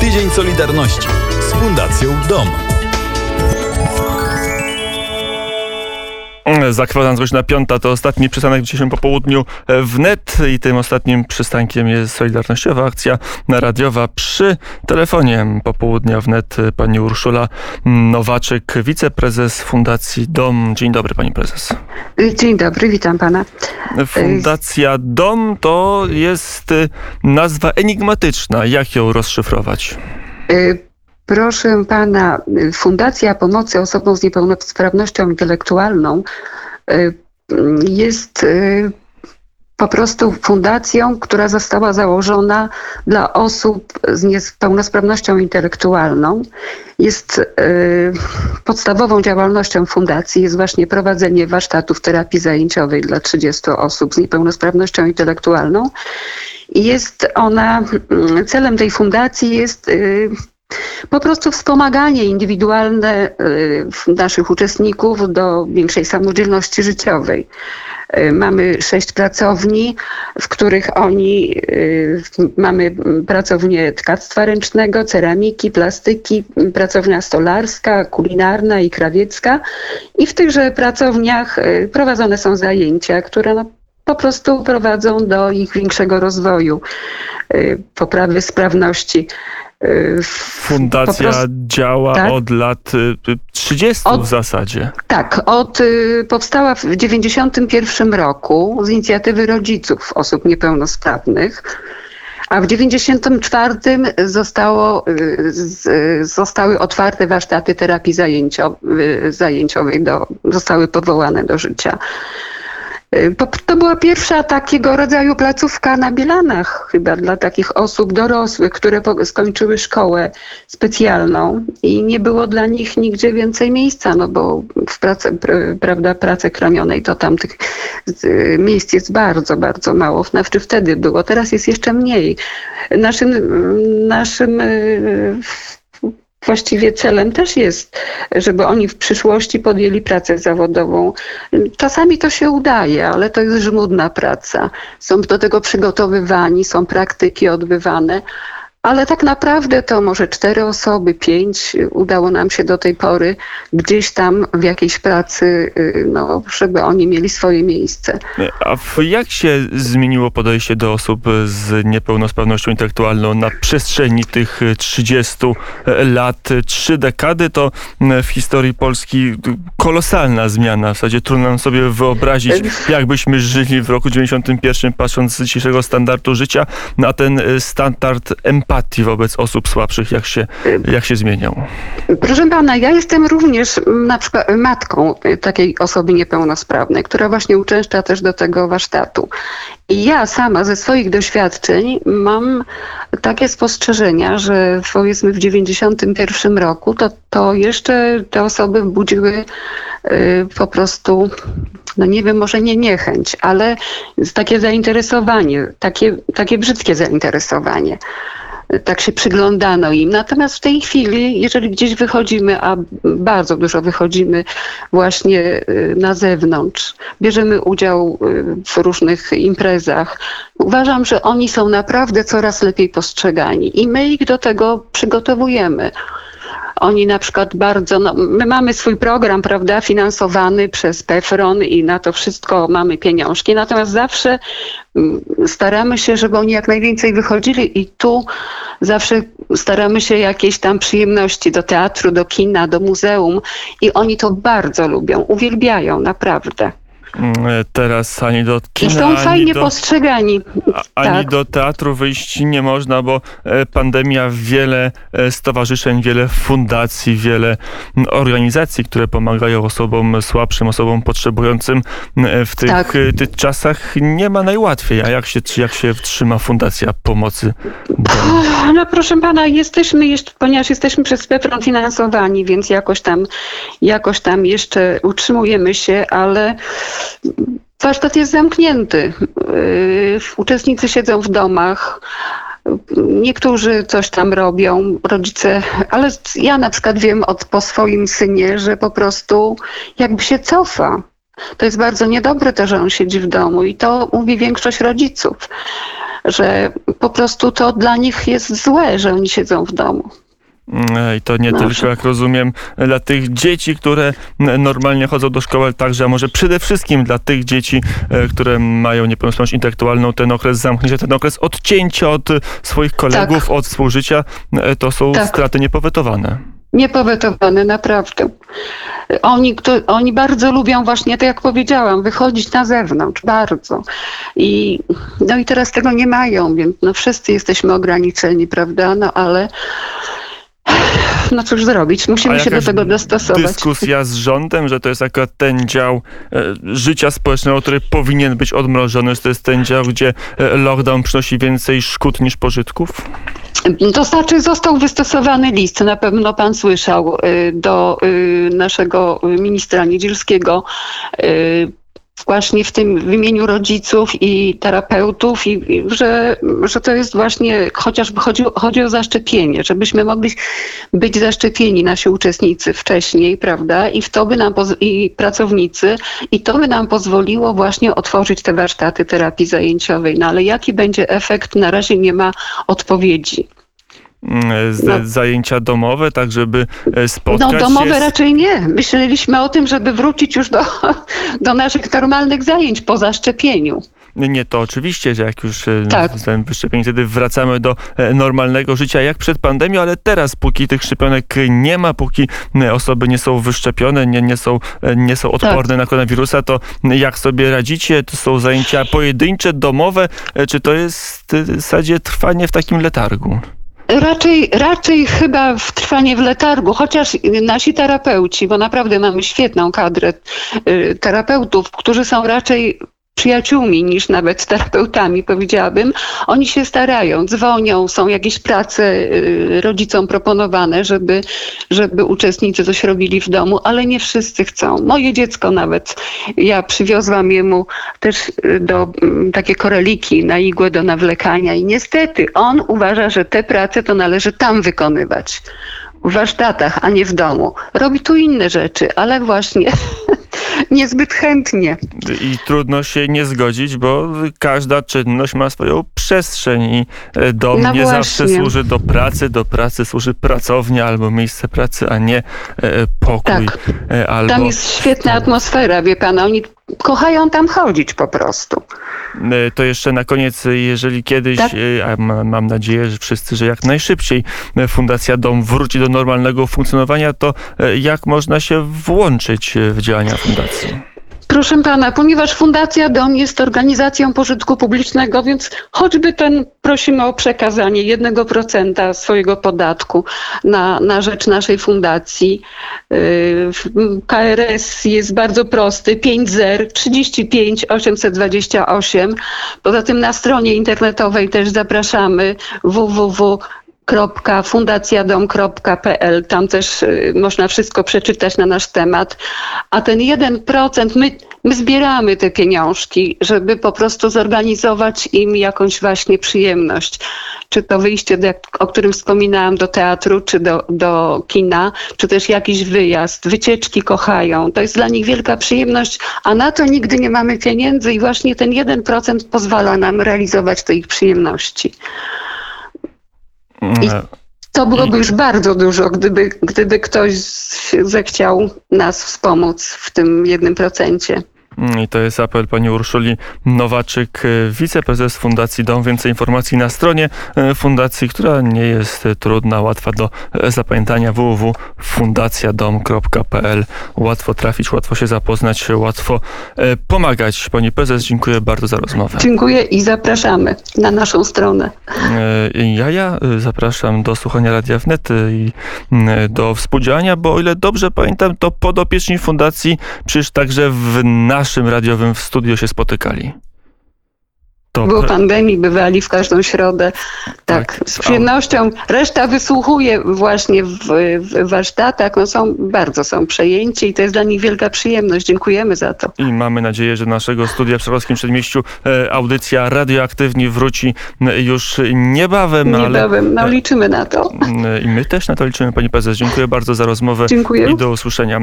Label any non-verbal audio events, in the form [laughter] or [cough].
Tydzień Solidarności z Fundacją Dom. Zakładając godzina piąta, to ostatni przystanek dzisiejszym po południu w net i tym ostatnim przystankiem jest Solidarnościowa Akcja Radiowa przy telefonie popołudnia w net pani Urszula Nowaczyk, wiceprezes Fundacji DOM. Dzień dobry pani prezes. Dzień dobry, witam pana. Fundacja DOM to jest nazwa enigmatyczna. Jak ją rozszyfrować? Proszę pana, Fundacja Pomocy Osobom z Niepełnosprawnością Intelektualną y, jest y, po prostu fundacją, która została założona dla osób z niepełnosprawnością intelektualną. Jest y, podstawową działalnością fundacji jest właśnie prowadzenie warsztatów terapii zajęciowej dla 30 osób z niepełnosprawnością intelektualną. Jest ona, celem tej fundacji jest po prostu wspomaganie indywidualne y, naszych uczestników do większej samodzielności życiowej. Y, mamy sześć pracowni, w których oni, y, mamy pracownię tkactwa ręcznego, ceramiki, plastyki, pracownia stolarska, kulinarna i krawiecka. I w tychże pracowniach prowadzone są zajęcia, które no, po prostu prowadzą do ich większego rozwoju, poprawy sprawności Fundacja prostu, działa tak? od lat 30 y, od, w zasadzie. Tak, od, y, powstała w 1991 roku z inicjatywy rodziców osób niepełnosprawnych. A w 1994 zostało, y, zostały otwarte warsztaty terapii zajęciowej, do, zostały powołane do życia. Y, to była pierwsza takiego rodzaju placówka na Bielanach chyba dla takich osób dorosłych, które skończyły szkołę specjalną i nie było dla nich nigdzie więcej miejsca, no bo w pracy, prawda, pracy kramionej to tam tych miejsc jest bardzo, bardzo mało. Znaczy wtedy było, teraz jest jeszcze mniej. Naszym, naszym y, właściwie celem też jest, żeby oni w przyszłości podjęli pracę zawodową. Czasami to się udaje, ale to jest żmudna praca. Są do tego przygotowywani, są praktyki odbywane. Ale tak naprawdę to może cztery osoby, pięć udało nam się do tej pory gdzieś tam w jakiejś pracy, y, no, żeby oni mieli swoje miejsce. A jak się zmieniło podejście do osób z niepełnosprawnością intelektualną na przestrzeni tych 30 lat? Trzy dekady to w historii Polski kolosalna zmiana. W zasadzie trudno nam sobie wyobrazić, jakbyśmy żyli w roku 91, patrząc z dzisiejszego standardu życia na ten standard empatii empatii wobec osób słabszych, jak się, jak się zmieniał? Proszę pana, ja jestem również na przykład matką takiej osoby niepełnosprawnej, która właśnie uczęszcza też do tego warsztatu. I ja sama ze swoich doświadczeń mam takie spostrzeżenia, że powiedzmy w 91 roku to, to jeszcze te osoby budziły y, po prostu no nie wiem, może nie niechęć, ale takie zainteresowanie, takie, takie brzydkie zainteresowanie tak się przyglądano im. Natomiast w tej chwili, jeżeli gdzieś wychodzimy, a bardzo dużo wychodzimy właśnie y, na zewnątrz, bierzemy udział y, w różnych imprezach, uważam, że oni są naprawdę coraz lepiej postrzegani i my ich do tego przygotowujemy. Oni na przykład bardzo, no, my mamy swój program, prawda, finansowany przez PEFRON i na to wszystko mamy pieniążki, natomiast zawsze mm, staramy się, żeby oni jak najwięcej wychodzili i tu zawsze staramy się jakieś tam przyjemności do teatru, do kina, do muzeum i oni to bardzo lubią, uwielbiają naprawdę. Mm, e, teraz ani do kina, I są fajnie do, postrzegani. Ani tak. do teatru wyjść nie można, bo e, pandemia wiele e, stowarzyszeń, wiele fundacji, wiele organizacji, które pomagają osobom słabszym, osobom potrzebującym w tych, tak. tych czasach nie ma najłatwiej. A jak się, jak się trzyma Fundacja Pomocy? No proszę pana, jesteśmy jeszcze, ponieważ jesteśmy przez PEPRON finansowani, więc jakoś tam, jakoś tam jeszcze utrzymujemy się, ale Warsztat jest zamknięty. Yy, uczestnicy siedzą w domach. Niektórzy coś tam robią, rodzice, ale ja na przykład wiem od, po swoim synie, że po prostu jakby się cofa. To jest bardzo niedobre to, że on siedzi w domu i to mówi większość rodziców. że po prostu to dla nich jest złe, że oni siedzą w domu. I to nie tylko, jak rozumiem, dla tych dzieci, które normalnie chodzą do szkoły, ale także, a może przede wszystkim dla tych dzieci, e, które mają niepełnosprawność intelektualną, ten okres zamknięcia, ten okres odcięcia od swoich kolegów, od współżycia, e, to są Tak. straty niepowetowane. Niepowetowane, naprawdę. Oni, kto, oni bardzo lubią właśnie, tak jak powiedziałam, wychodzić na zewnątrz, bardzo. I, no i teraz tego nie mają, więc no wszyscy jesteśmy ograniczeni, prawda? No ale no cóż zrobić, musimy A się do tego dostosować. Dyskusja z rządem, że to jest akurat ten dział e, życia społecznego, który powinien być odmrożony, że to jest ten dział, gdzie e, lockdown przynosi więcej szkód niż pożytków? To znaczy został wystosowany list, na pewno pan słyszał, y, do y, naszego ministra Niedzielskiego, właśnie w tym w imieniu rodziców i terapeutów, i, i że, że to jest właśnie, chociażby chodzi, chodzi o zaszczepienie, żebyśmy mogli być zaszczepieni, nasi uczestnicy wcześniej, prawda, i w to by nam, i pracownicy, i to by nam pozwoliło właśnie otworzyć te warsztaty terapii zajęciowej. No ale jaki będzie efekt, na razie nie ma odpowiedzi. Mm, Z, No. Zajęcia domowe, tak żeby e, spotkać No domowe się z... raczej nie. Myśleliśmy o tym, żeby wrócić już do, [laughs] do naszych normalnych zajęć po zaszczepieniu. Nie, to oczywiście, że jak już e, Tak. zostałem wyszczepieni, wtedy wracamy do e, normalnego życia jak przed pandemią, ale teraz, póki tych szczepionek nie ma, póki osoby nie są wyszczepione, nie, nie, są, nie są Tak. odporne na koronawirusa, to jak sobie radzicie? To są zajęcia pojedyncze, domowe, czy to jest w zasadzie trwanie w takim letargu? Raczej, raczej chyba w trwanie w letargu, chociaż nasi terapeuci, bo naprawdę mamy świetną kadrę y, terapeutów, którzy są raczej przyjaciółmi niż nawet terapeutami, powiedziałabym. Oni się starają, dzwonią, są jakieś prace y, rodzicom proponowane, żeby, żeby uczestnicy coś robili w domu, ale nie wszyscy chcą. Moje dziecko nawet, ja przywiozłam jemu też y, do mm, takie koreliki na igłę do nawlekania i niestety on uważa, że te prace to należy tam wykonywać. W warsztatach, a nie w domu. Robi tu inne rzeczy, ale właśnie [laughs] niezbyt chętnie. I trudno się nie zgodzić, bo każda czynność ma swoją przestrzeń i e, dom No nie zawsze właśnie. służy do pracy, do pracy służy pracownia albo miejsce pracy, a nie e, pokój. Tak. e, Albo, Tam jest świetna atmosfera, wie pan, oni kochają tam chodzić po prostu. E, To jeszcze na koniec, e, jeżeli kiedyś, Tak. e, a ma- mam nadzieję, że wszyscy, że jak najszybciej Fundacja Dom wróci do normalnego funkcjonowania, to jak można się włączyć w działania fundacji? Proszę pana, ponieważ Fundacja Dom jest organizacją pożytku publicznego, więc choćby ten prosimy o przekazanie 1% swojego podatku na, na rzecz naszej fundacji. W- KRS jest bardzo prosty 50 35 828. Poza tym na stronie internetowej też zapraszamy www fundacjadom.pl. Tam też y, można wszystko przeczytać na nasz temat. A ten 1%, my, my zbieramy te pieniążki, żeby po prostu zorganizować im jakąś właśnie przyjemność. Czy to wyjście, do, o którym wspominałam, do teatru, czy do, do kina, czy też jakiś wyjazd. Wycieczki kochają. To jest dla nich wielka przyjemność, a na to nigdy nie mamy pieniędzy i właśnie ten 1% pozwala nam realizować te ich przyjemności. I- E, To byłoby już bardzo dużo, gdyby, gdyby ktoś zechciał nas wspomóc w tym jednym procencie. I to jest apel pani Urszuli Nowaczyk, e, wiceprezes Fundacji Dom. Więcej informacji na stronie e, fundacji, która nie jest trudna, łatwa do e, zapamiętania www.fundacjadom.pl. Łatwo trafić, łatwo się zapoznać, łatwo e, pomagać. Pani prezes, dziękuję bardzo za rozmowę. Dziękuję i zapraszamy na naszą stronę. E, Ja, ja zapraszam do słuchania Radia Wnet i do współdziałania, bo o ile dobrze pamiętam, to podopieczni fundacji przecież także w naszym radiowym studio się spotykali. To Było pra- pandemii, bywali w każdą środę. Tak, Tak. z przyjemnością. Reszta wysłuchuje właśnie w, w warsztatach. No są, bardzo są przejęci i to jest dla nich wielka przyjemność. Dziękujemy za to. I mamy nadzieję, że naszego studia w Przerwowskim Przedmieściu e, audycja radioaktywni wróci m, już niebawem, ale Niebawem, no e, liczymy na to. m, i my też na to liczymy. Pani prezes, dziękuję bardzo za rozmowę Dziękuję. i do usłyszenia.